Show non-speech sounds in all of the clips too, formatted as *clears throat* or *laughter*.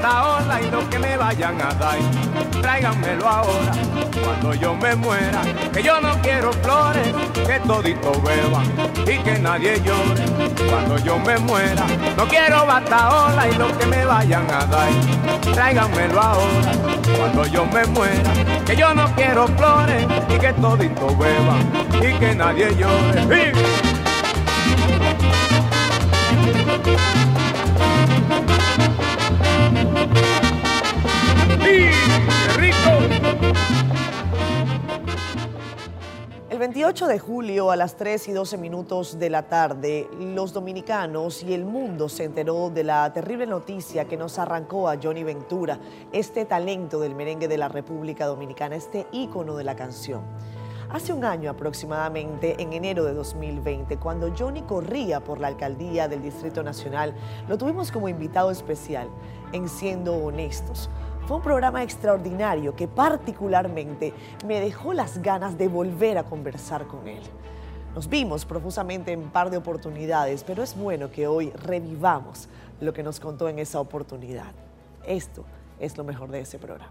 bataola y lo que me vayan a dar, tráiganmelo ahora. Cuando yo me muera, que yo no quiero flores, que todito beban y que nadie llore. Cuando yo me muera, no quiero bataola y lo que me vayan a dar, tráiganmelo ahora. Cuando yo me muera, que yo no quiero flores y que todito beban y que nadie llore. El 28 de julio a las 3 y 12 minutos de la tarde, los dominicanos y el mundo se enteró de la terrible noticia que nos arrancó a Johnny Ventura, este talento del merengue de la República Dominicana, este ícono de la canción. Hace un año aproximadamente, en enero de 2020, cuando Johnny corría por la alcaldía del Distrito Nacional, lo tuvimos como invitado especial en Siendo Honestos. Fue un programa extraordinario que particularmente me dejó las ganas de volver a conversar con él. Nos vimos profusamente en par de oportunidades, pero es bueno que hoy revivamos lo que nos contó en esa oportunidad. Esto es lo mejor de ese programa.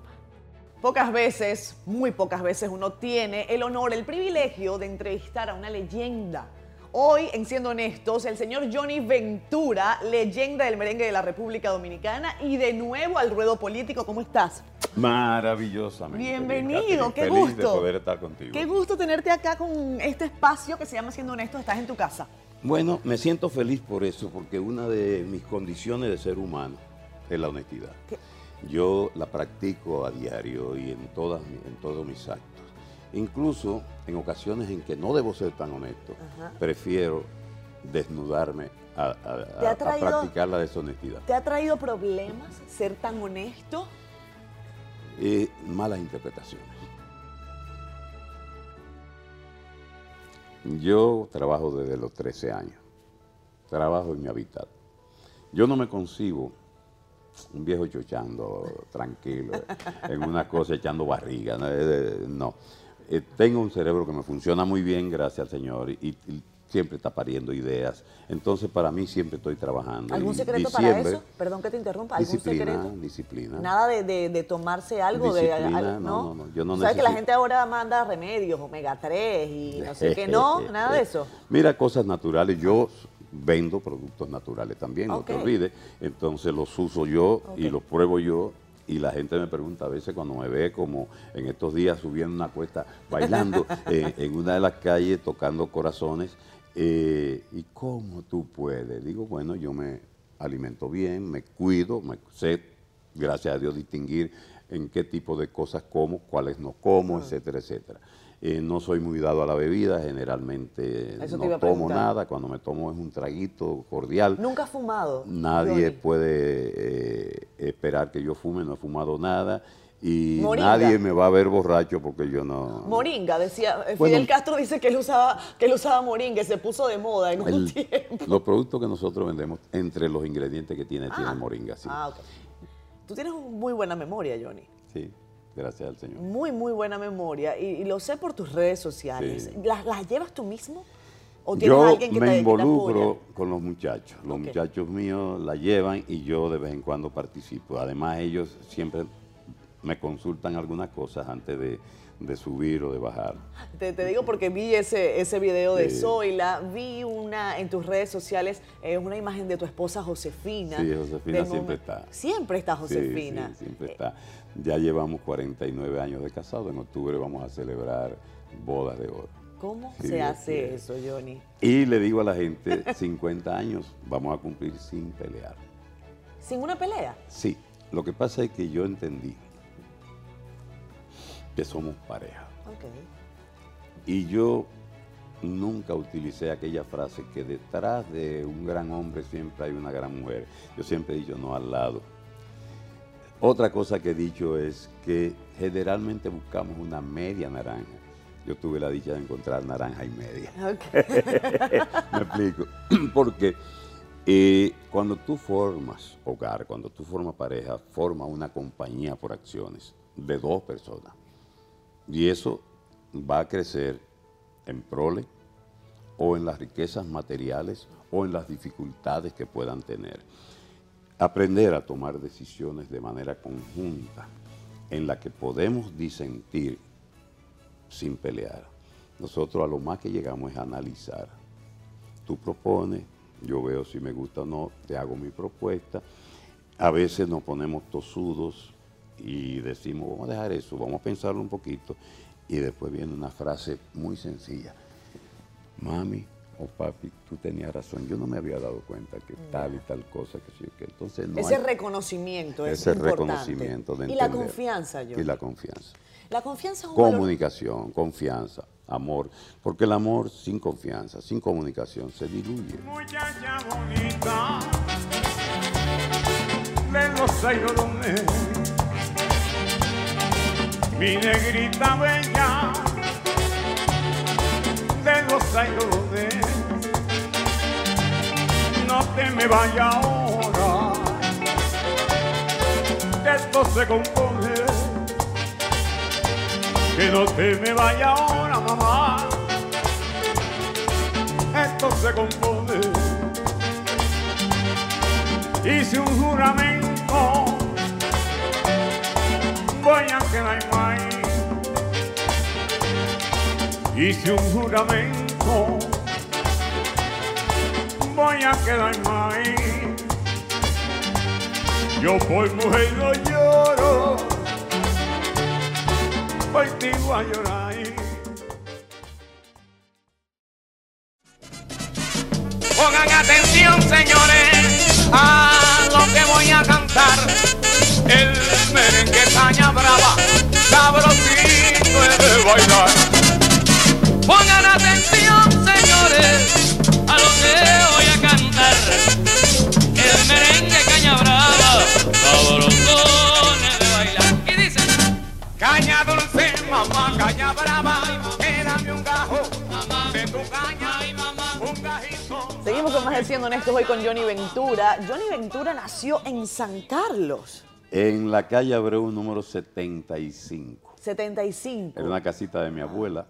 Pocas veces, muy pocas veces, uno tiene el honor, el privilegio de entrevistar a una leyenda. Hoy, en Siendo Honestos, el señor Johnny Ventura, leyenda del merengue de la República Dominicana, y de nuevo al ruedo político. ¿Cómo estás? Maravillosamente. Bienvenido, Catherine. qué Feliz gusto. de poder estar contigo. Qué gusto tenerte acá con este espacio que se llama Siendo Honestos. Estás en tu casa. Bueno, me siento feliz por eso, porque una de mis condiciones de ser humano es la honestidad. ¿Qué? Yo la practico a diario y en, todas, en todos mis actos. Incluso en ocasiones en que no debo ser tan honesto, Ajá. prefiero desnudarme a, a- ¿Te ha a- a traído- practicar la deshonestidad. ¿Te ha traído problemas ser tan honesto? Eh, malas interpretaciones. Yo trabajo desde los 13 años. Trabajo en mi hábitat. Yo no me concibo un viejo chochando, tranquilo, en una cosa echando barriga. No, Eh, tengo un cerebro que me funciona muy bien, gracias al Señor, y, y siempre está pariendo ideas. Entonces, para mí, siempre estoy trabajando. ¿Algún secreto para eso? Perdón que te interrumpa. ¿Algún Disciplina, secreto? disciplina. Nada de, de- de tomarse algo de Disciplina, algo, no, no, no, yo no ¿Sabes que la gente ahora manda remedios, omega 3 y no sé qué? No, *laughs* nada de eso. Mira, cosas naturales. Yo vendo productos naturales también, no te olvides. Entonces los uso yo y los pruebo yo. Y la gente me pregunta a veces cuando me ve como en estos días subiendo una cuesta, bailando *laughs* eh, en una de las calles, tocando corazones. eh, ¿Y cómo tú puedes? Digo, bueno, yo me alimento bien, me cuido, me sé, gracias a Dios, distinguir en qué tipo de cosas como, cuáles no como, etcétera, etcétera. Eh, no soy muy dado a la bebida, generalmente Eso no tomo nada, cuando me tomo es un traguito cordial. Nunca has fumado. Nadie Johnny? puede eh, esperar que yo fume, no he fumado nada y Moringa. nadie me va a ver borracho porque yo no... Moringa, decía, eh, Bueno. Fidel Castro dice que él usaba, que él usaba moringa y se puso de moda en un El- tiempo. los productos que nosotros vendemos, entre los ingredientes que tiene, tiene Ah. moringa, sí. Ah, ok. Tú tienes muy buena memoria, Johnny. Sí, gracias al Señor. Muy, muy buena memoria. Y, y lo sé por tus redes sociales. Sí. ¿Las, las llevas tú mismo? ¿O tienes Yo alguien que me te, que te involucro con los muchachos. Los muchachos míos la llevan y yo de vez en cuando participo. Además, ellos siempre me consultan algunas cosas antes de, de subir o de bajar. Te, te digo porque vi ese, ese video de Sí. Zoila, vi una en tus redes sociales, eh, una imagen de tu esposa Josefina. Sí, Josefina siempre está. Siempre está Sí, Josefina. sí, siempre está. Ya llevamos 49 años de casado. En octubre vamos a celebrar bodas de oro. ¿Cómo Sí, se hace es. eso, Johnny? Y le digo a la gente, *laughs* 50 años vamos a cumplir sin pelear. ¿Sin una pelea? Sí, lo que pasa es que yo entendí que somos pareja. Ok. Y yo nunca utilicé aquella frase que detrás de un gran hombre siempre hay una gran mujer. Yo siempre he dicho no al lado. Otra cosa que he dicho es que generalmente buscamos una media naranja. Yo tuve la dicha de encontrar naranja y media. Ok. *laughs* Me explico. *clears throat* Porque eh, cuando tú formas hogar, cuando tú formas pareja, forma una compañía por acciones de dos personas. Y eso va a crecer en prole o en las riquezas materiales o en las dificultades que puedan tener. Aprender a tomar decisiones de manera conjunta en la que podemos disentir sin pelear. Nosotros a lo más que llegamos es analizar. Tú propones, yo veo si me gusta o no, te hago mi propuesta. A veces nos ponemos tosudos y decimos, vamos a dejar eso, vamos a pensarlo un poquito. Y después viene una frase muy sencilla. Mami o papi, tú tenías razón, yo no me había dado cuenta que tal y tal cosa, que sí, que entonces no Ese hay- reconocimiento es ese importante. reconocimiento de Y la confianza, yo. Y la confianza. La confianza es un valor- Comunicación, confianza, amor. Porque el amor sin confianza, sin comunicación, se diluye. Muchacha bonita de los mi negrita bella de los te me vaya ahora, esto se compone, que no te me vaya ahora, mamá esto se compone. Hice un juramento, voy a quedar mal. Hice un juramento, voy a quedar mal. Yo por mujer no lloro, por ti voy a llorar. Seguimos con más de Siendo Honestos hoy con Johnny Ventura. Johnny Ventura nació en San Carlos, En la calle Abreu número 75. 75. Era una casita de mi abuela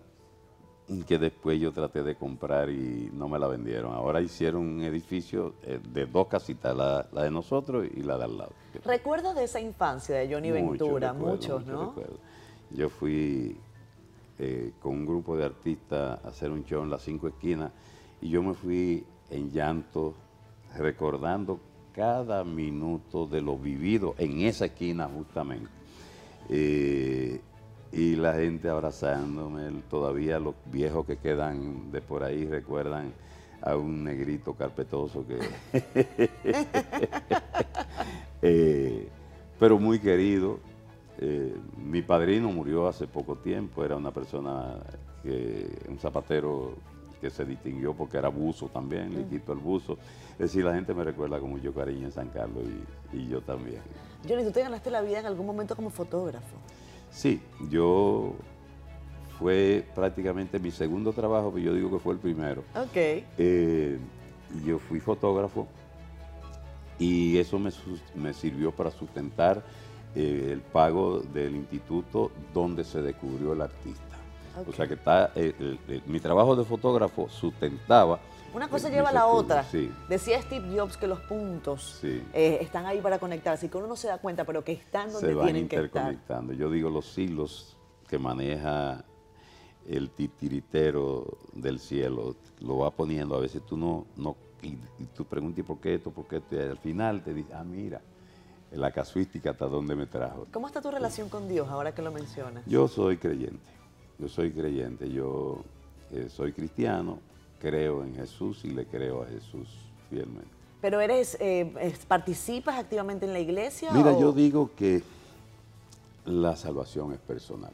que después yo traté de comprar y no me la vendieron. Ahora hicieron un edificio eh, de dos casitas, la, la de nosotros y la de al lado. ¿Recuerdos de esa infancia de Johnny Mucho Ventura? recuerdo, Muchos, mucho ¿no? recuerdo. Yo fui eh, con un grupo de artistas a hacer un show en las cinco esquinas y yo me fui en llanto recordando cada minuto de lo vivido en esa esquina justamente. Eh, y la gente abrazándome, todavía los viejos que quedan de por ahí recuerdan a un negrito carpetoso que... *laughs* Eh, pero muy querido. Eh, mi padrino murió hace poco tiempo, era una persona, que, un zapatero que se distinguió porque era buzo también, le quitó el buzo. Es decir, la gente me recuerda con mucho cariño en San Carlos y, y yo también. Johnny, ¿tú te ganaste la vida en algún momento como fotógrafo? Sí, yo fue prácticamente mi segundo trabajo, pero yo digo que fue el primero. Ok. Eh, yo fui fotógrafo y eso me, me sirvió para sustentar eh, el pago del instituto donde se descubrió el artista. O Ok. sea que está, eh, mi trabajo de fotógrafo sustentaba. Una cosa lleva a la otra. Sí, Decía Steve Jobs que los puntos Sí. eh, están ahí para conectar, así que uno no se da cuenta, pero que están donde se van tienen que estar. interconectando. Yo digo los hilos que maneja el titiritero del cielo, lo va poniendo, a veces tú no, no y, y tú preguntas, ¿y por qué esto? ¿Por qué esto? Y al final te dice, ah, mira, la casuística hasta dónde me trajo. ¿Cómo está tu relación con Dios ahora que lo mencionas? Yo soy creyente, yo soy creyente, yo eh, soy cristiano, creo en Jesús y le creo a Jesús fielmente. Pero eres, eh, participas activamente en la iglesia. Mira, o- yo digo que la salvación es personal.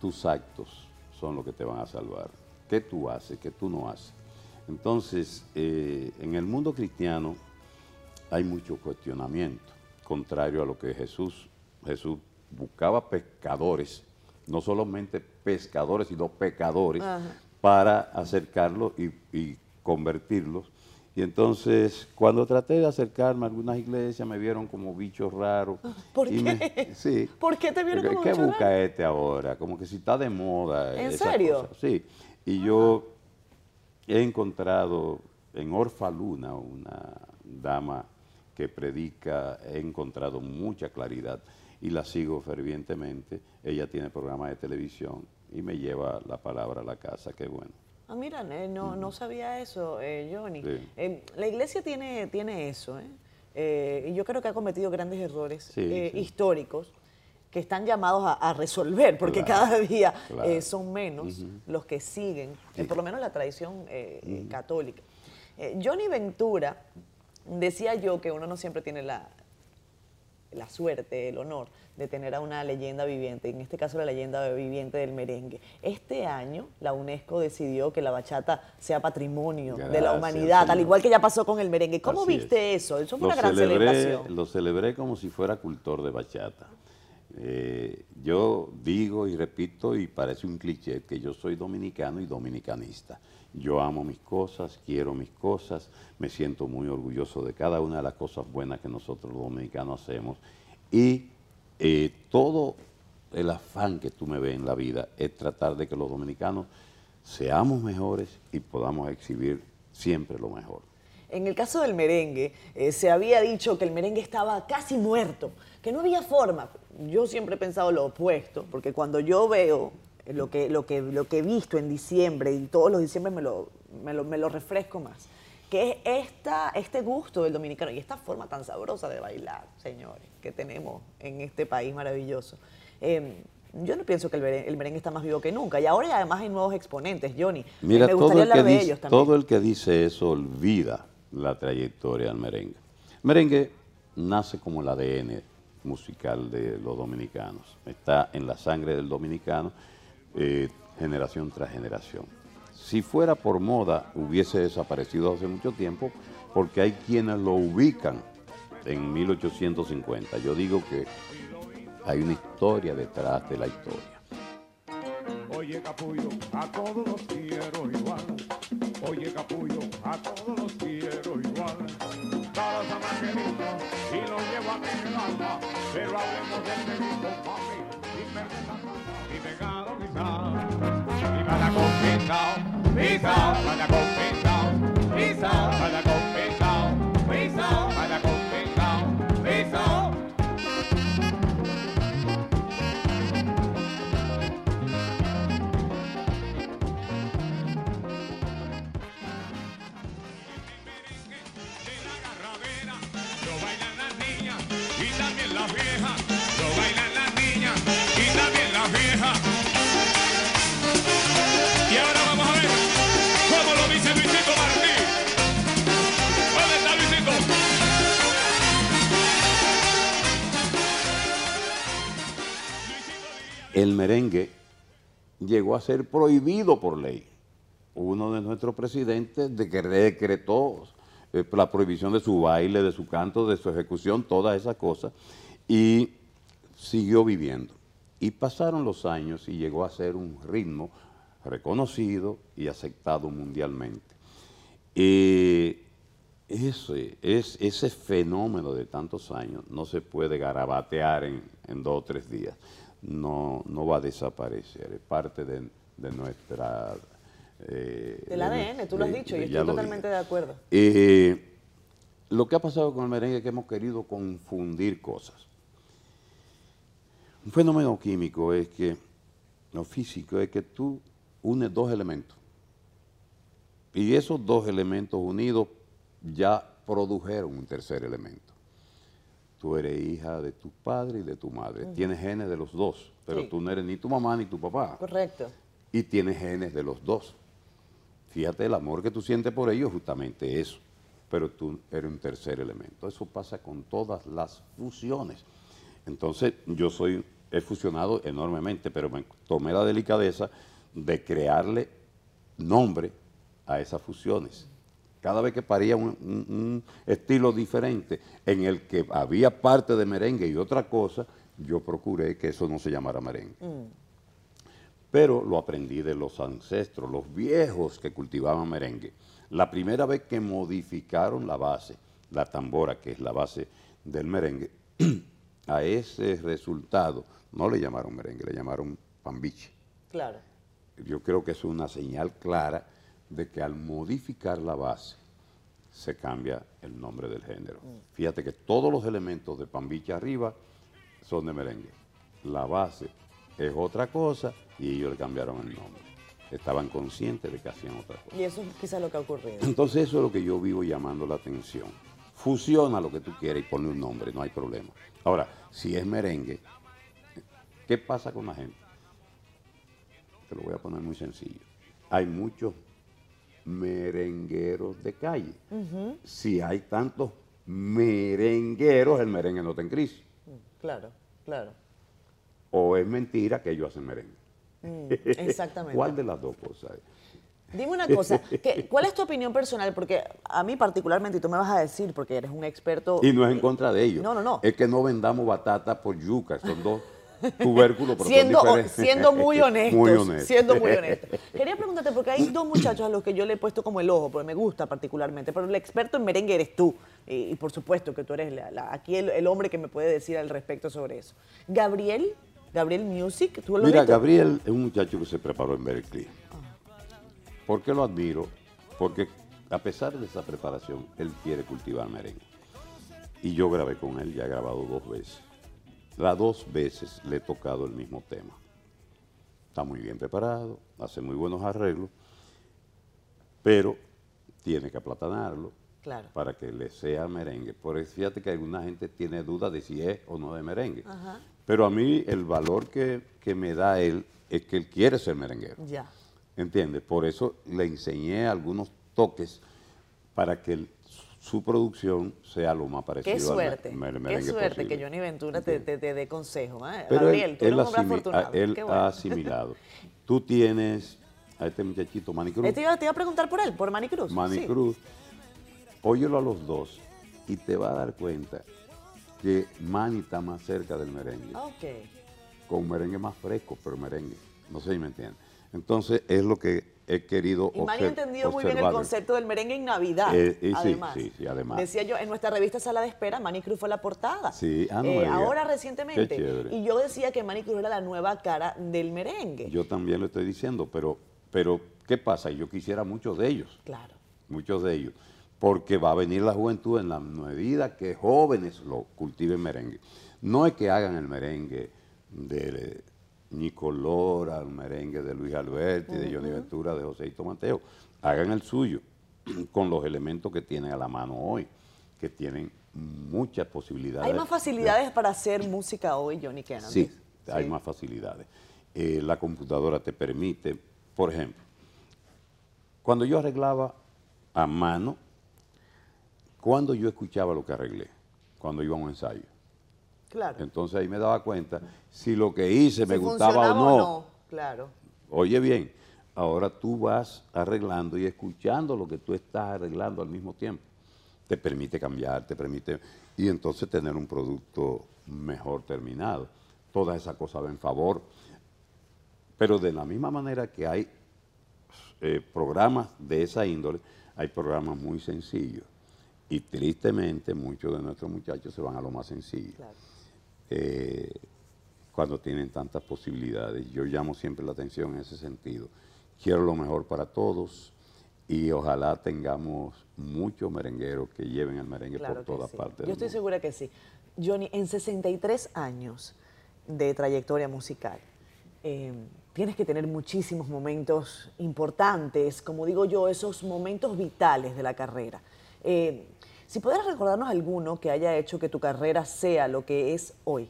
Tus actos son los que te van a salvar. ¿Qué tú haces? ¿Qué tú no haces? Entonces, eh, en el mundo cristiano hay mucho cuestionamiento, contrario a lo que Jesús, Jesús buscaba pescadores, no solamente pescadores, sino pecadores, Ajá. para acercarlos y, y convertirlos. Y entonces, cuando traté de acercarme a algunas iglesias, me vieron como bichos raros. ¿Por y me- qué? *laughs* sí. ¿Por qué te vieron Porque, como ¿Qué bicho busca raro? este ahora? Como que si está de moda. ¿En serio? cosa. Sí. Y yo he encontrado en Orfaluna una dama que predica, he encontrado mucha claridad y la sigo fervientemente. Ella tiene programa de televisión y me lleva la palabra a la casa, qué bueno. Ah, mira, eh, no, no sabía eso, eh, Johnny. Eh, la iglesia tiene, tiene eso, y yo creo que ha cometido grandes errores históricos que están llamados a, resolver, porque cada día son menos los que siguen, por lo menos la tradición católica. Johnny Ventura, decía yo que uno no siempre tiene la, la suerte, el honor de tener a una leyenda viviente, en este caso la leyenda viviente del merengue. Este año la UNESCO decidió que la bachata sea patrimonio de la humanidad, al igual que ya pasó con el merengue. ¿Cómo viste eso? Eso fue una gran celebración. Lo celebré como si fuera cultor de bachata. Eh, yo digo y repito, y parece un cliché, que yo soy dominicano y dominicanista. Yo amo mis cosas, quiero mis cosas, me siento muy orgulloso de cada una de las cosas buenas que nosotros los dominicanos hacemos. Y eh, todo el afán que tú me ves en la vida es tratar de que los dominicanos seamos mejores y podamos exhibir siempre lo mejor. En el caso del merengue, eh, se había dicho que el merengue estaba casi muerto, que no había forma. Yo siempre he pensado lo opuesto, porque cuando yo veo lo que, lo que, lo que he visto en diciembre y todos los diciembre me lo, me lo, me lo refresco más, que es esta, este gusto del dominicano y esta forma tan sabrosa de bailar, señores, que tenemos en este país maravilloso. Em, yo no pienso que el merengue, está más vivo que nunca. Y ahora además hay nuevos exponentes, Johnny. Mira, me gustaría hablar de ellos también. Todo el que dice eso olvida la trayectoria del merengue. El merengue nace como el ADN musical de los dominicanos. Está en la sangre del dominicano eh, generación tras generación. Si fuera por moda, hubiese desaparecido hace mucho tiempo, porque hay quienes lo ubican en 1850. Yo digo que hay una historia detrás de la historia. Oye capullo, a todos los quiero igual. Oye capullo, a todos los quiero igual. Todos y llevo alma, pero hablemos del y pegado y para Peace out, peace out, gotta go peace out, peace out, gotta go el merengue llegó a ser prohibido por ley. Uno de nuestros presidentes decretó eh, la prohibición de su baile, de su canto, de su ejecución, todas esas cosas, y siguió viviendo. Y pasaron los años y llegó a ser un ritmo reconocido y aceptado mundialmente. ese, es, ese fenómeno de tantos años no se puede garabatear en dos o tres días no, no va a desaparecer, es parte de, nuestra... Eh, Del ADN, tú lo has dicho, y estoy totalmente de acuerdo. Eh, lo que ha pasado con el merengue es que hemos querido confundir cosas. Un fenómeno químico es que, no físico, es que tú unes dos elementos. Y esos dos elementos unidos ya produjeron un tercer elemento tú eres hija de tu padre y de tu madre. Tienes genes de los dos, pero tú no eres ni tu mamá ni tu papá. Correcto. Y tienes genes de los dos. Fíjate, el amor que tú sientes por ellos justamente eso. Pero tú eres un tercer elemento. Eso pasa con todas las fusiones. Entonces, yo soy, he fusionado enormemente, pero me tomé la delicadeza de crearle nombre a esas fusiones cada vez que paría un, estilo diferente en el que había parte de merengue y otra cosa, yo procuré que eso no se llamara merengue. Mm. Pero lo aprendí de los ancestros, los viejos que cultivaban merengue. La primera vez que modificaron la base, la tambora, que es la base del merengue, *clears throat* a ese resultado no le llamaron merengue, le llamaron pambiche. Claro. Yo creo que es una señal clara de que al modificar la base se cambia el nombre del género. Fíjate que todos los elementos de Pambicha arriba son de merengue. La base es otra cosa y ellos le cambiaron el nombre. Estaban conscientes de que hacían otra cosa. Y eso es quizás lo que ha ocurrido. Entonces eso es lo que yo vivo llamando la atención. Fusiona lo que tú quieras y ponle un nombre, no hay problema. Ahora, si es merengue, ¿qué pasa con la gente? Te lo voy a poner muy sencillo. Hay muchos merengueros de calle. Si hay tantos merengueros, el merengue no está en crisis. Claro, claro. O es mentira que ellos hacen merengue. Mm, *laughs* exactamente. ¿Cuál de las dos cosas? Dime una cosa, ¿qué- *laughs* ¿cuál es tu opinión personal? Porque a mí particularmente, y tú me vas a decir, porque eres un experto... Y no es en contra de ellos. No, no, no. Es que no vendamos batata por yuca. Son dos *laughs* pero siendo, son siendo muy honestos, muy honestos. siendo muy *laughs* honestos. *laughs* Quería preguntarte, porque hay dos muchachos a los que yo le he puesto como el ojo, porque me gusta particularmente, pero el experto en merengue eres tú, y, y por supuesto que tú eres la- la- aquí el, el hombre que me puede decir al respecto sobre eso. Gabriel, Gabriel Music, ¿tú lo Mira, visto? Gabriel es un muchacho que se preparó en Berkeley. ¿Por qué lo admiro? Porque a pesar de esa preparación, él quiere cultivar merengue. Y yo grabé con él, ya he grabado dos veces. Las dos veces le he tocado el mismo tema. Está muy bien preparado, hace muy buenos arreglos, pero tiene que aplatanarlo Claro. para que le sea merengue. Por eso fíjate que alguna gente tiene dudas de si es o no de merengue. Ajá. Pero a mí el valor que, que me da él es que él quiere ser merenguero. Ya. ¿Entiendes? Por eso le enseñé algunos toques para que el- su producción sea lo más parecido Qué al suerte, me- qué suerte posible. que Johnny Ventura te, te, te dé consejo. ¿eh? Pero Gabriel, él, tú él asimi- a- él bueno. ha asimilado. Tú tienes a este muchachito, Manny Cruz. Eh, Te iba, te iba a preguntar por él, por Manny Cruz. Manny Sí. Cruz, óyelo a los dos y te va a dar cuenta que Manny está más cerca del merengue. Ok. con merengue más fresco, pero merengue. No sé si me entienden. Entonces es lo que he querido Y ha obser- entendido muy bien el concepto del merengue en Navidad. Eh, y además. sí, sí, además. Decía yo, en nuestra revista Sala de Espera, Manny Cruz fue la portada. Sí, ah, no Eh, ahora recientemente. Qué. Y yo decía que Manny Cruz era la nueva cara del merengue. Yo también lo estoy diciendo, pero, pero ¿qué pasa? Yo quisiera muchos de ellos, Claro. muchos de ellos, porque va a venir la juventud en la medida que jóvenes lo cultiven merengue. No es que hagan el merengue de Nicolora, el merengue de Luis Alberti, de Johnny Ventura, de Joséito Mateo. Hagan el suyo *clears throat* con los elementos que tienen a la mano hoy, que tienen muchas posibilidades. Hay más facilidades para hacer música hoy, Johnny, que antes. Sí, hay más facilidades. Eh, la computadora te permite, por ejemplo, cuando yo arreglaba a mano, cuando yo escuchaba lo que arreglé, cuando iba a un ensayo. Claro. Entonces ahí me daba cuenta si lo que hice me Si gustaba o funcionaba no. Claro. Oye bien, ahora tú vas arreglando y escuchando lo que tú estás arreglando al mismo tiempo. Te permite cambiar, te permite... Y entonces tener un producto mejor terminado. Todas esas cosas ven favor. Pero de la misma manera que hay eh, programas de esa índole, hay programas muy sencillos. Y tristemente muchos de nuestros muchachos se van a lo más sencillo Claro. Eh, cuando tienen tantas posibilidades. Yo llamo siempre la atención en ese sentido. Quiero lo mejor para todos y ojalá tengamos muchos merengueros que lleven el merengue Claro por todas sí. partes. Yo del estoy mundo. segura que sí. Johnny, en 63 años de trayectoria musical, eh, tienes que tener muchísimos momentos importantes, como digo yo, esos momentos vitales de la carrera. Eh, si pudieras recordarnos alguno que haya hecho que tu carrera sea lo que es hoy.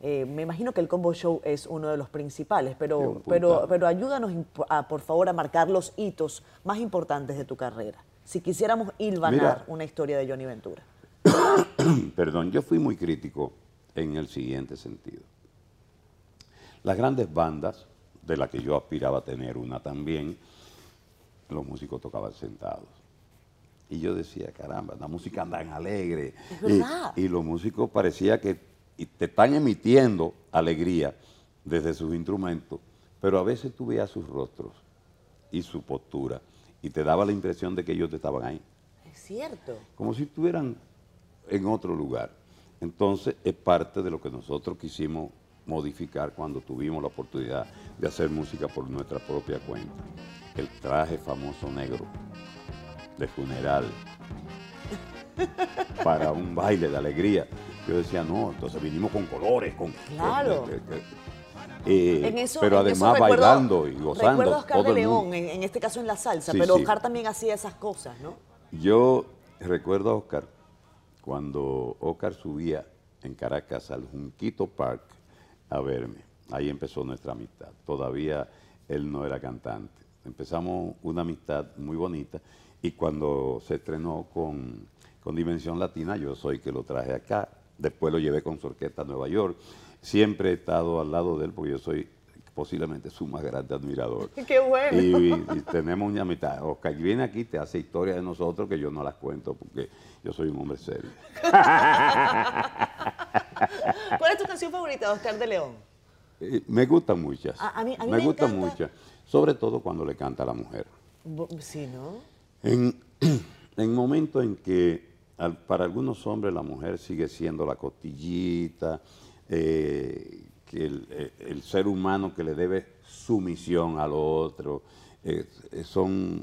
Eh, me imagino que el Combo Show es uno de los principales, pero, pero, pero ayúdanos, a, por favor, a marcar los hitos más importantes de tu carrera. Si quisiéramos hilvanar Mira. una historia de Johnny Ventura. *coughs* Perdón, yo fui muy crítico en el siguiente sentido. Las grandes bandas, de las que yo aspiraba a tener una también, los músicos tocaban sentados. Y yo decía, caramba, la música anda en alegre. Y-. Y, los músicos parecía que te están emitiendo alegría desde sus instrumentos, pero a veces tú veías sus rostros y su postura y te daba la impresión de que ellos estaban ahí Es cierto. como si estuvieran en otro lugar. Entonces es parte de lo que nosotros quisimos modificar cuando tuvimos la oportunidad de hacer música por nuestra propia cuenta. El traje famoso negro de funeral, para un baile de alegría. Yo decía, no, entonces vinimos con colores, con... Claro. Eh, En eso- pero en eso además recuerdo- bailando y gozando. Recuerdo a Oscar todo de. León, en, en este caso en la salsa, Sí, pero sí. Oscar también hacía esas cosas, ¿no? Yo recuerdo a Oscar cuando Oscar subía en Caracas al Junquito Park a verme. Ahí empezó nuestra amistad. Todavía él no era cantante. Empezamos una amistad muy bonita y cuando se estrenó con, con Dimensión Latina, yo soy que lo traje acá. Después lo llevé con su orquesta a Nueva York. Siempre he estado al lado de él porque yo soy posiblemente su más grande admirador. *laughs* ¡Qué bueno! Y, y tenemos una amistad. Oscar viene aquí, te hace historias de nosotros que yo no las cuento porque yo soy un hombre serio. *laughs* ¿Cuál es tu canción favorita Oscar de León? Eh, Me gustan muchas. A- a mí- a mí me, me gustan encanta- muchas. Sobre todo cuando le canta a la mujer. Sí, ¿no? En, *clears throat* en momentos en que al- para algunos hombres la mujer sigue siendo la costillita, eh, que el, eh, el ser humano que le debe sumisión al otro, eh, eh, son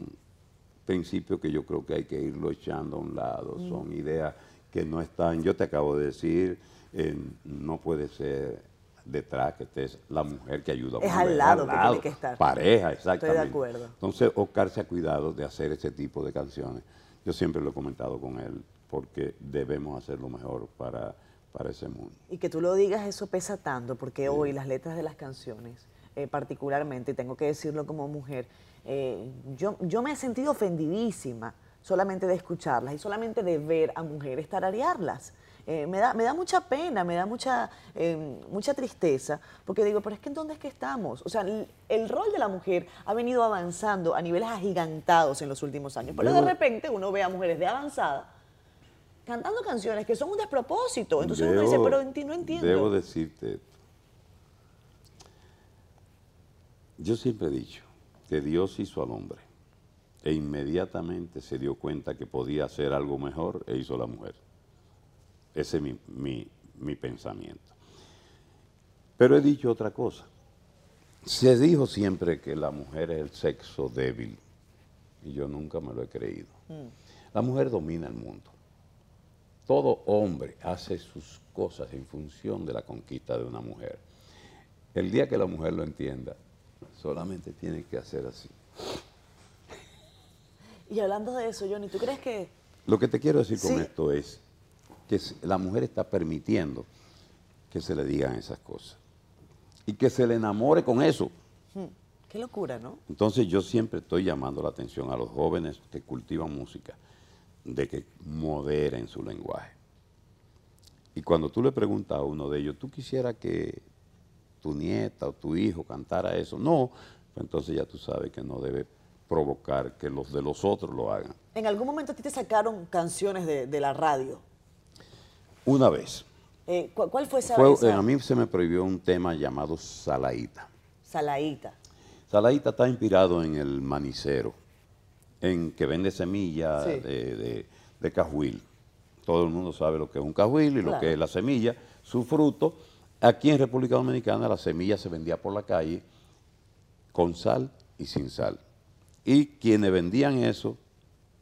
principios que yo creo que hay que irlo echando a un lado, Mm. son ideas que no están, yo te acabo de decir, eh, no puede ser detrás que estés la mujer que ayuda a Es al mujer, lado que tiene que estar. Pareja, exactamente. acuerdo. Entonces, Oscar se ha cuidado de hacer ese tipo de canciones. Yo siempre lo he comentado con él, porque debemos hacer lo mejor para, para ese mundo. Y que tú lo digas, eso pesa tanto, porque hoy las letras de las canciones, eh, particularmente, y tengo que decirlo como mujer, eh, yo, yo me he sentido ofendidísima solamente de escucharlas y solamente de ver a mujeres tararearlas. Eh, me, da, me da mucha pena, me da mucha, eh, mucha tristeza, porque digo, pero es que ¿en dónde es que estamos? O sea, el, el rol de la mujer ha venido avanzando a niveles agigantados en los últimos años, pero de Debo- repente uno ve a mujeres de avanzada cantando canciones que son un despropósito. Entonces uno dice, Debo- pero no entiendo. Debo decirte esto. Yo siempre he dicho que Dios hizo al hombre e inmediatamente se dio cuenta que podía hacer algo mejor e hizo a la mujer. Ese es mi, mi- mi pensamiento. Pero he dicho otra cosa. Se dijo siempre que la mujer es el sexo débil y yo nunca me lo he creído. La mujer domina el mundo. Todo hombre hace sus cosas en función de la conquista de una mujer. El día que la mujer lo entienda, solamente tiene que hacer así. Y hablando de eso, Johnny, ¿tú crees que Lo que te quiero decir con esto es que la mujer está permitiendo que se le digan esas cosas y que se le enamore con eso. hmm, qué locura, ¿no? Entonces yo siempre estoy llamando la atención a los jóvenes que cultivan música de que moderen su lenguaje. Y cuando tú le preguntas a uno de ellos, ¿tú quisieras que tu nieta o tu hijo cantara eso? No, pues entonces ya tú sabes que no debe provocar que los de los otros lo hagan. En algún momento a ti te sacaron canciones de, de la radio. Una vez, Eh, ¿cu- ¿Cuál fue esa, fue- esa a mí se me prohibió un tema llamado Salaíta. salaíta? Salaíta está inspirado en el manicero, en que vende semillas Sí. de, de- de cajuil. Todo el mundo sabe lo que es un cajuil y lo que es la semilla, su fruto. Aquí en República Dominicana la semilla se vendía por la calle con sal y sin sal. Y quienes vendían eso,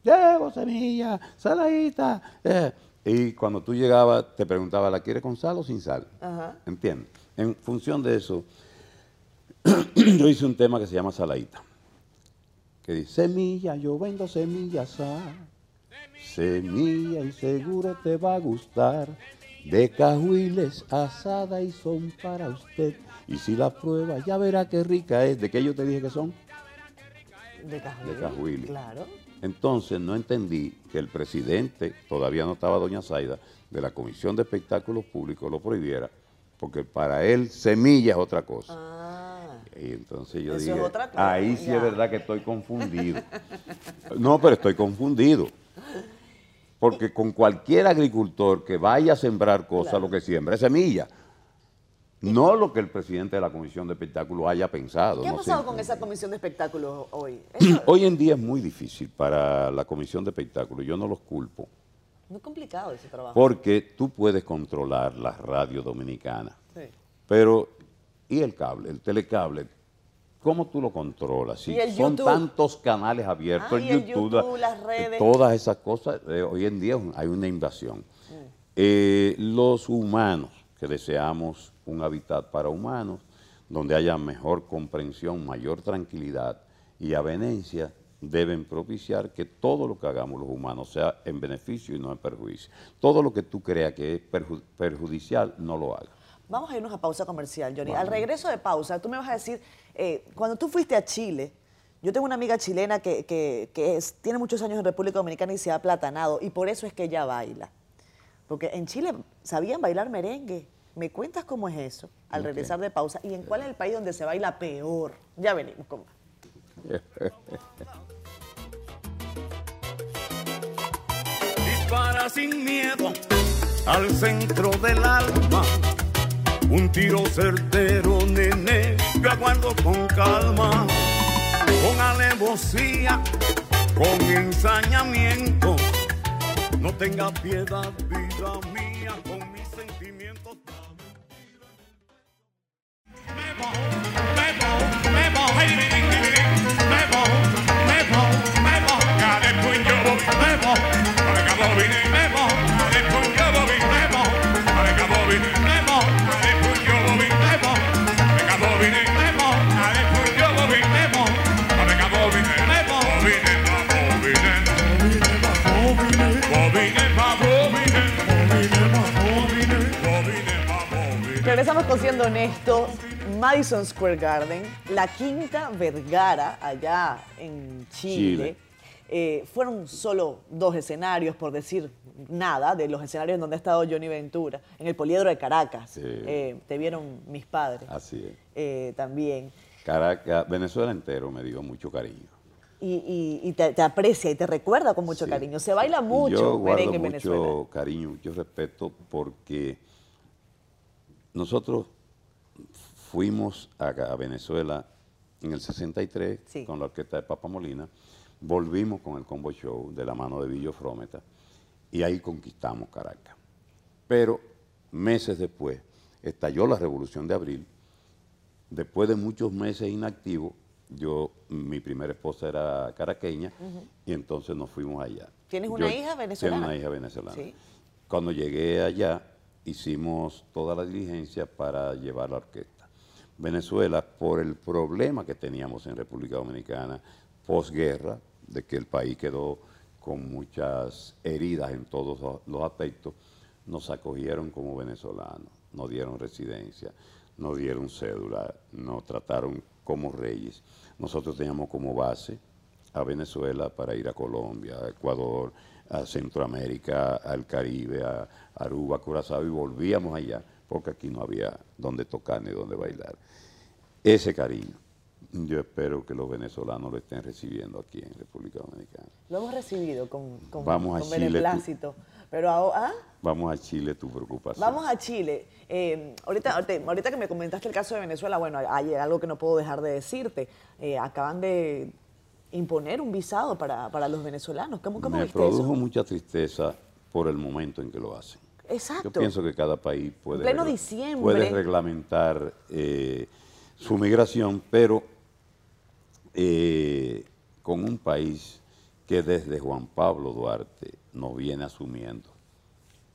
llevo semilla, saladita. eh". Y cuando tú llegabas, te preguntaba, ¿la quieres con sal o sin sal? Ajá. ¿Entiendes? En función de eso, *clears throat* yo hice un tema que se llama Saladita. Que dice, semilla, yo vendo semillas, ah, semilla y seguro te va a gustar. De cajuiles asada y son para usted. Y si la prueba, ya verá qué rica es. ¿De qué yo te dije que son? De Cajuili. De Cajuili. Claro. Entonces no entendí que el presidente, todavía no estaba doña Zaida, de la Comisión de Espectáculos Públicos lo prohibiera, porque para él semilla es otra cosa. Ah, Y entonces yo dije, cosa, ahí sí es verdad que estoy confundido. no, pero estoy confundido. Porque con cualquier agricultor que vaya a sembrar cosas, Claro. lo que siembra es semilla. No lo que el presidente de la Comisión de Espectáculos haya pensado. ¿qué ha no pasado con esa comisión de espectáculos hoy? Eso Hoy en día es muy difícil para la Comisión de Espectáculos, yo no los culpo, muy complicado ese trabajo. porque tú puedes controlar la radio dominicana, Sí. pero ¿y el cable, el telecable? ¿Cómo tú lo controlas? Si Y son YouTube. tantos canales abiertos, Ah, el y el YouTube, YouTube, las redes. todas esas cosas, eh, hoy en día hay una invasión. Eh, los humanos que deseamos un hábitat para humanos, donde haya mejor comprensión, mayor tranquilidad y avenencia, deben propiciar que todo lo que hagamos los humanos sea en beneficio y no en perjuicio. Todo lo que tú creas que es perju- perjudicial, no lo hagas. Vamos a irnos a pausa comercial, Johnny. Al regreso de pausa, tú me vas a decir, eh, cuando tú fuiste a Chile, yo tengo una amiga chilena que, que- que es- tiene muchos años en República Dominicana y se ha aplatanado, y por eso es que ella baila. Porque en Chile sabían bailar merengue. ¿Me cuentas cómo es eso al Ok. regresar de pausa? ¿Y en cuál es el país donde se baila peor? Ya venimos con más. *laughs* Dispara sin miedo al centro del alma. Un tiro certero, nene, yo aguardo con calma, con alevosía, con ensañamiento. No tenga piedad, vida mía, con mis sentimientos. Me Regresamos con Siendo Madison Square Garden, la Quinta Vergara, allá en Chile. Chile. Eh, fueron solo dos escenarios, por decir nada, de los escenarios en donde ha estado Johnny Ventura. En el Poliedro de Caracas. Sí. Eh, te vieron mis padres Así es. eh, también. Caracas, Venezuela entero me dio mucho cariño. Y, y- y te, te aprecia y te recuerda con mucho Sí. cariño. Se baila mucho Yo guardo en mucho Venezuela. cariño, mucho respeto porque nosotros fuimos a, a Venezuela en el 63 Sí. con la orquesta de Papa Molina, volvimos con el Combo Show de la mano de Villo Frometa y ahí conquistamos Caracas. Pero meses después estalló la Revolución de Abril, después de muchos meses inactivos, yo, mi primera esposa era caraqueña y entonces nos fuimos allá. ¿Tienes una hija venezolana? Tengo una hija venezolana. Sí. Cuando llegué allá, hicimos toda la diligencia para llevar la orquesta. Venezuela, por el problema que teníamos en República Dominicana, posguerra, de que el país quedó con muchas heridas en todos los- aspectos, nos acogieron como venezolanos, nos dieron residencia, nos dieron cédula, nos trataron como reyes. Nosotros teníamos como base a Venezuela para ir a Colombia, a Ecuador, a Centroamérica, al Caribe, a Aruba, Curazao y volvíamos allá porque aquí no había donde tocar ni donde bailar. Ese cariño, yo espero que los venezolanos lo estén recibiendo aquí en República Dominicana. Lo hemos recibido con, con, Vamos a con Chile, beneplácito. Pero ahora... ¿ah? Vamos a Chile, tu preocupación. Vamos a Chile. Eh, ahorita, ahorita, ahorita que me comentaste el caso de Venezuela, bueno, hay algo que no puedo dejar de decirte. Eh, acaban de imponer un visado para, para los venezolanos. ¿Cómo, cómo Me produjo eso? mucha tristeza por el momento en que lo hacen. Exacto. Yo pienso que cada país puede, pleno regla- diciembre. puede reglamentar eh, su migración, pero eh, con un país que desde Juan Pablo Duarte nos viene asumiendo,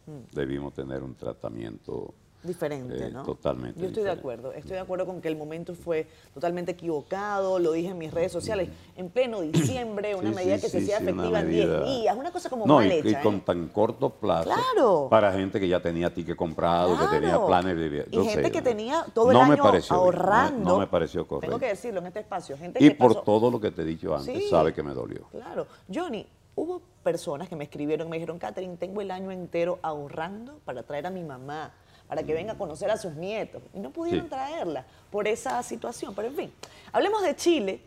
Mm. debimos tener un tratamiento Diferente, eh, ¿no? totalmente Yo estoy de acuerdo. Estoy de acuerdo con que el momento fue totalmente equivocado. Lo dije en mis redes sociales. En pleno diciembre, una Sí, medida sí, que se hacía sí, efectiva en 10 medida- días. Una cosa como no, mal y, con ¿eh? tan corto plazo Claro. para gente que ya tenía ticket comprado, que tenía planes de. Y gente sé, que ¿no? tenía todo el No año pareció bien, no me- ahorrando. No, me pareció correcto. Tengo que decirlo en este espacio. Gente y que por pasó- todo lo que te he dicho antes, sabe que me dolió. Claro. Johnny, hubo personas que me escribieron y me dijeron, Catherine, tengo el año entero ahorrando para traer a mi mamá, para que venga a conocer a sus nietos. Y no pudieron Sí. traerla por esa situación. Pero en fin, hablemos de Chile.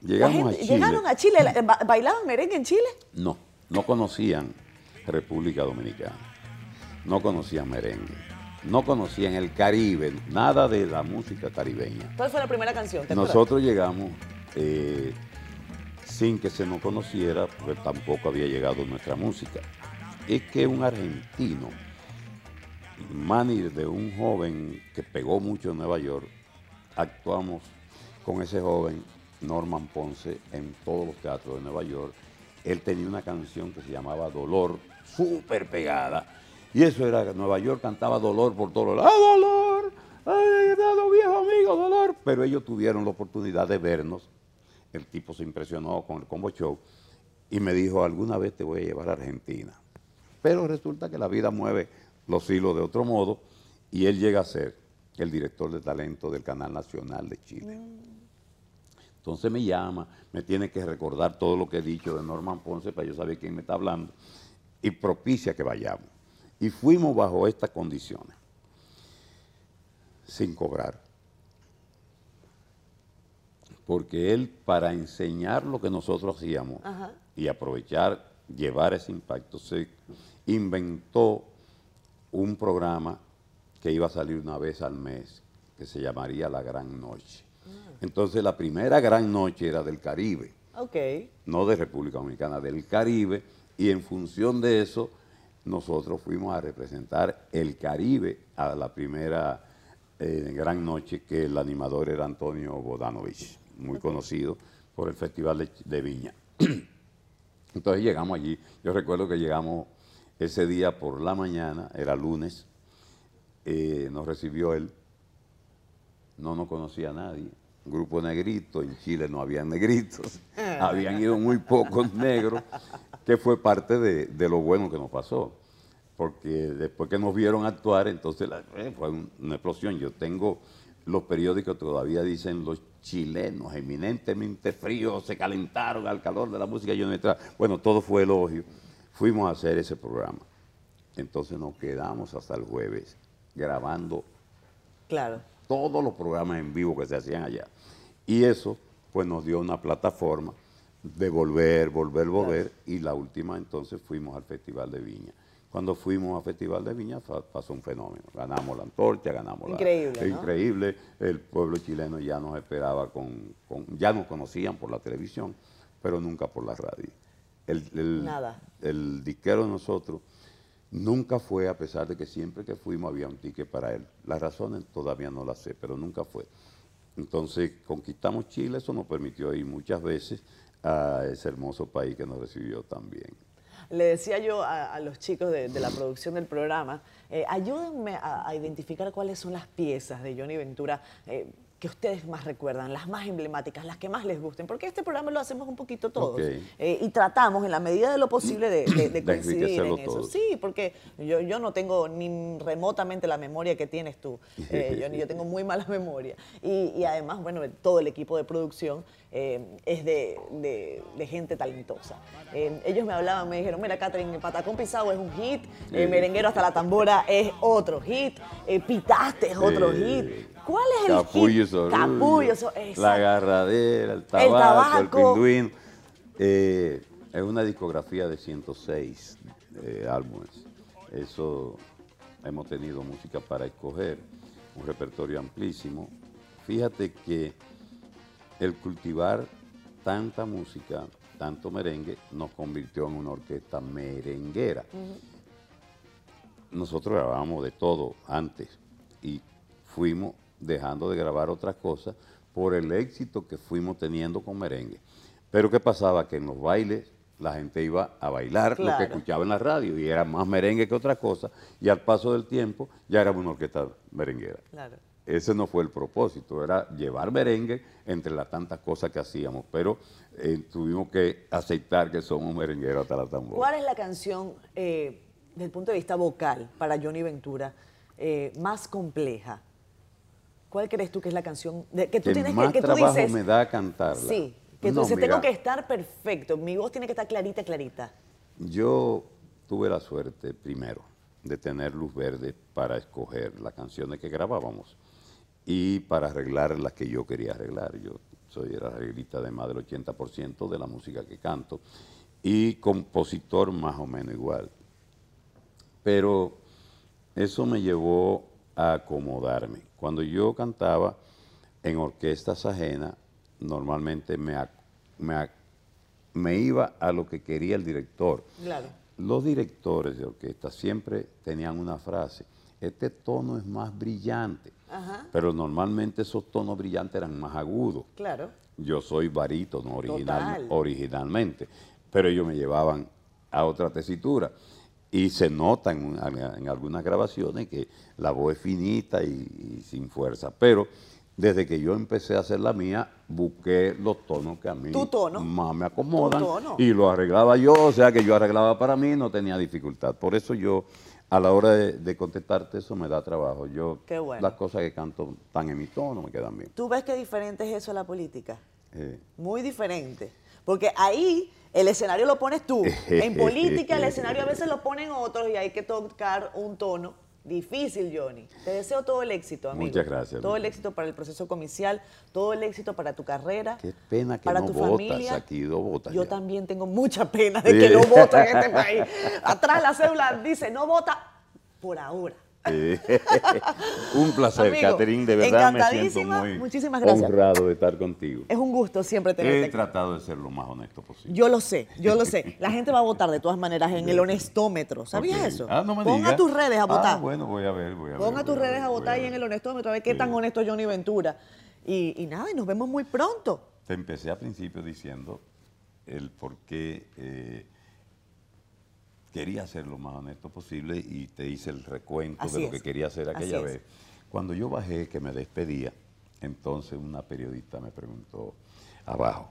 Llegamos gente- a Chile. ¿Llegaron a Chile? la- ba- ¿Bailaban merengue en Chile? No, no conocían República Dominicana, no conocían merengue, no conocían el Caribe, nada de la música caribeña. ¿Cuál fue la primera canción? ¿Te? Nosotros llegamos eh, sin que se nos conociera, porque tampoco había llegado nuestra música. Es que un argentino, manager de un joven que pegó mucho en Nueva York, actuamos con ese joven Norman Ponce en todos los teatros de Nueva York. Él tenía una canción que se llamaba Dolor, súper pegada. Y eso era, Nueva York cantaba Dolor por todos lados. ¡Ah, Dolor! ¡Ay, dado viejo amigo, Dolor! Pero ellos tuvieron la oportunidad de vernos. El tipo se impresionó con el combo show y me dijo, alguna vez te voy a llevar a Argentina. Pero resulta que la vida mueve los hilos de otro modo y él llega a ser el director de talento del Canal Nacional de Chile. Entonces me llama, me tiene que recordar todo lo que he dicho de Norman Ponce para yo saber quién me está hablando y propicia que vayamos. Y fuimos bajo estas condiciones, sin cobrar. Porque él, para enseñar lo que nosotros hacíamos y aprovechar, llevar ese impacto, se inventó un programa que iba a salir una vez al mes, que se llamaría La Gran Noche. Ah. Entonces la primera gran noche era del Caribe, okay. no de República Dominicana, del Caribe, y en función de eso nosotros fuimos a representar el Caribe a la primera eh, gran noche que el animador era Antonio Bodanovich, muy conocido por el Festival de Viña. *clears throat* Entonces llegamos allí, yo recuerdo que llegamos ese día por la mañana, era lunes, eh, nos recibió él, no nos conocía a nadie, grupo negrito, en Chile no había negritos, *laughs* habían ido muy pocos negros, que fue parte de, lo bueno que nos pasó, porque después que nos vieron actuar, entonces eh, fue una explosión. Yo tengo los periódicos todavía dicen los chilenos eminentemente fríos se calentaron al calor de la música. Yo no bueno, todo fue elogio fuimos a hacer ese programa. Entonces nos quedamos hasta el jueves grabando claro. todos los programas en vivo que se hacían allá. Y eso pues nos dio una plataforma de volver, volver, volver. Y la última entonces fuimos al Festival de Viña. Cuando fuimos al Festival de Viña pasó un fenómeno. Ganamos la antorcha, ganamos increíble, la... Increíble. El pueblo chileno ya nos esperaba con, con... Ya nos conocían por la televisión, pero nunca por la radio. El, Nada. el disquero de nosotros nunca fue, a pesar de que siempre que fuimos había un ticket para él. Las razones todavía no las sé, pero nunca fue. Entonces conquistamos Chile, eso nos permitió ir muchas veces a ese hermoso país que nos recibió también. Le decía yo a, los chicos de, la producción del programa, eh, ayúdenme a, identificar cuáles son las piezas de Johnny Ventura. Eh, que ustedes más recuerdan, las más emblemáticas, las que más les gusten, porque este programa lo hacemos un poquito todos eh, y tratamos en la medida de lo posible de, *clears throat* coincidir en eso. Sí, porque yo, yo no tengo ni remotamente la memoria que tienes tú, eh, yo, yo tengo muy mala *laughs* memoria. Y, y, además, bueno, todo el equipo de producción eh, es de, gente talentosa. ellos me hablaban, me dijeron, mira, Catherine, Patacón Pisado es un hit, Merenguero hasta la tambora es otro hit, Pitaste es otro hit. ¿Cuál es el Capullo Capullo, La agarradera, el tabaco, el, pinduín. Eh, es una discografía de 106 eh, álbumes. Eso hemos tenido música para escoger, un repertorio amplísimo. Fíjate que el cultivar tanta música, tanto merengue, nos convirtió en una orquesta merenguera. Nosotros grabábamos de todo antes y fuimos dejando de grabar otras cosas por el éxito que fuimos teniendo con merengue. Pero ¿qué pasaba? Que en los bailes la gente iba a bailar lo que escuchaba en la radio y era más merengue que otra cosa y al paso del tiempo ya era una orquesta merenguera. Ese no fue el propósito, era llevar merengue entre las tantas cosas que hacíamos, pero eh, tuvimos que aceptar que somos merengueros hasta la tambora. ¿Cuál es la canción, eh, desde el punto de vista vocal, para Johnny Ventura, eh, más compleja? ¿Cuál crees tú que es la canción que tú tienes más que, trabajo me da cantarla? Sí, que tú dices, tengo que estar perfecto, mi voz tiene que estar clarita, clarita. Yo tuve la suerte, primero, de tener luz verde para escoger las canciones que grabábamos y para arreglar las que yo quería arreglar. Yo soy el arreglista de más del 80% de la música que canto y compositor más o menos igual. Pero eso me llevó a acomodarme. Cuando yo cantaba en orquestas ajenas, normalmente me, me, iba a lo que quería el director. Claro. Los directores de orquesta siempre tenían una frase, este tono es más brillante. pero normalmente esos tonos brillantes eran más agudos. Claro. Yo soy barítono original, originalmente, pero ellos me llevaban a otra tesitura. Y se nota en, algunas grabaciones que la voz es finita y, sin fuerza. Pero desde que yo empecé a hacer la mía, busqué los tonos que a mí más me acomodan y lo arreglaba yo, o sea que yo arreglaba para mí, no tenía dificultad. Por eso yo, a la hora de, contestarte, eso me da trabajo. Yo, las cosas que canto tan en mi tono me quedan bien. ¿Tú ves qué diferente es eso a la política? Muy diferente. Porque ahí el escenario lo pones tú. *laughs* En política el escenario a veces lo ponen otros y hay que tocar un tono difícil, Johnny. Te deseo todo el éxito, amigo. Muchas gracias. Todo el éxito para el proceso comicial, todo el éxito para tu carrera. Qué pena que para no tu familia. aquí votas. Yo también tengo mucha pena de *laughs* que no voten en este país. Atrás la cédula dice no vota por ahora. *laughs* un placer, Catherine, de verdad me siento muy Muchísimas gracias. honrado de estar contigo. Es un gusto siempre tenerte. He tratado de ser lo más honesto posible. Yo lo sé, yo lo sé. *laughs* La gente va a votar de todas manenas en el honestómetro. ¿Sabías eso? Ah, no me Ponga tus redes a votar. Ah, bueno, voy a ver, voy a ver. Ponga tus redes a votar ahí en el honestómetro a ver qué tan honesto es Johnny Ventura. Y, nada, y nos vemos muy pronto. Te empecé al principio diciendo el por qué... Eh, quería ser lo más honesto posible y te hice el recuento de lo que quería hacer aquella vez. Cuando yo bajé, que me despedía, entonces una periodista me preguntó abajo,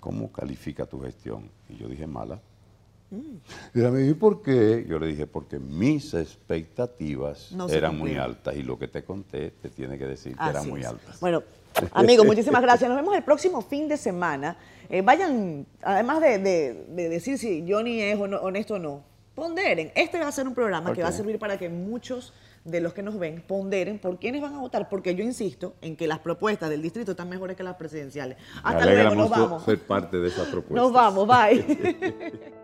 ¿cómo califica tu gestión? Y yo dije, mala. Mm. Y ella me dijo, ¿por qué? Yo le dije, porque mis expectativas eran muy altas y lo que te conté te tiene que decir que eran muy altas. Bueno, *laughs* amigos, muchísimas gracias. Nos vemos el próximo fin de semana. Eh, vayan, además de, decir si Johnny es honesto o no, ponderen. Este va a ser un programa que va a servir para que muchos de los que nos ven ponderen por quiénes van a votar, porque yo insisto en que las propuestas del distrito están mejores que las presidenciales. Hasta luego, nos vamos. ser parte de esas propuestas. Nos vamos, bye. *laughs*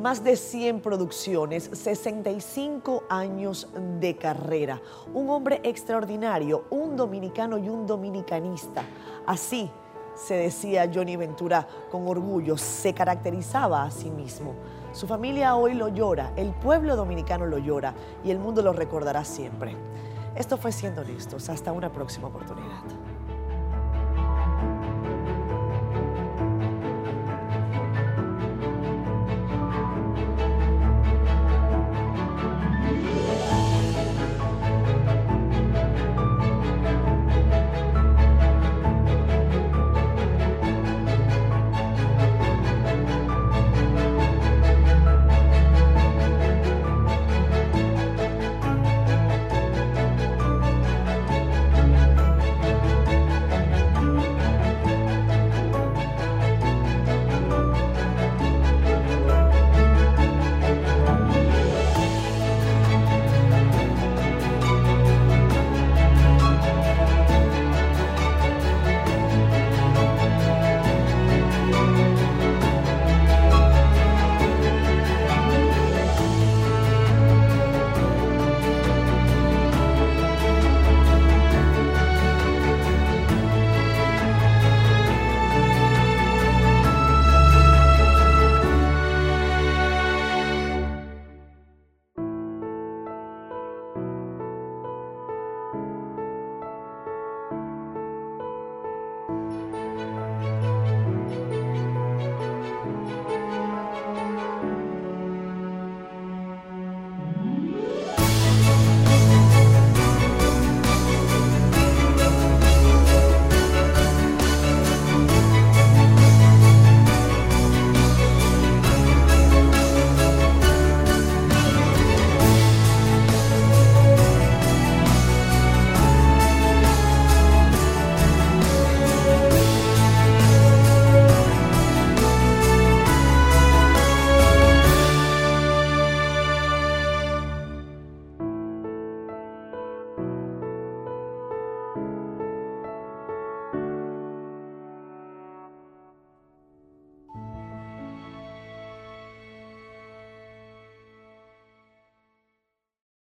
Más de 100 producciones, 65 años de carrera. Un hombre extraordinario, un dominicano y un dominicanista. Así se decía Johnny Ventura con orgullo, se caracterizaba a sí mismo. Su familia hoy lo llora, el pueblo dominicano lo llora y el mundo lo recordará siempre. Esto fue Siendo Listos. Hasta una próxima oportunidad.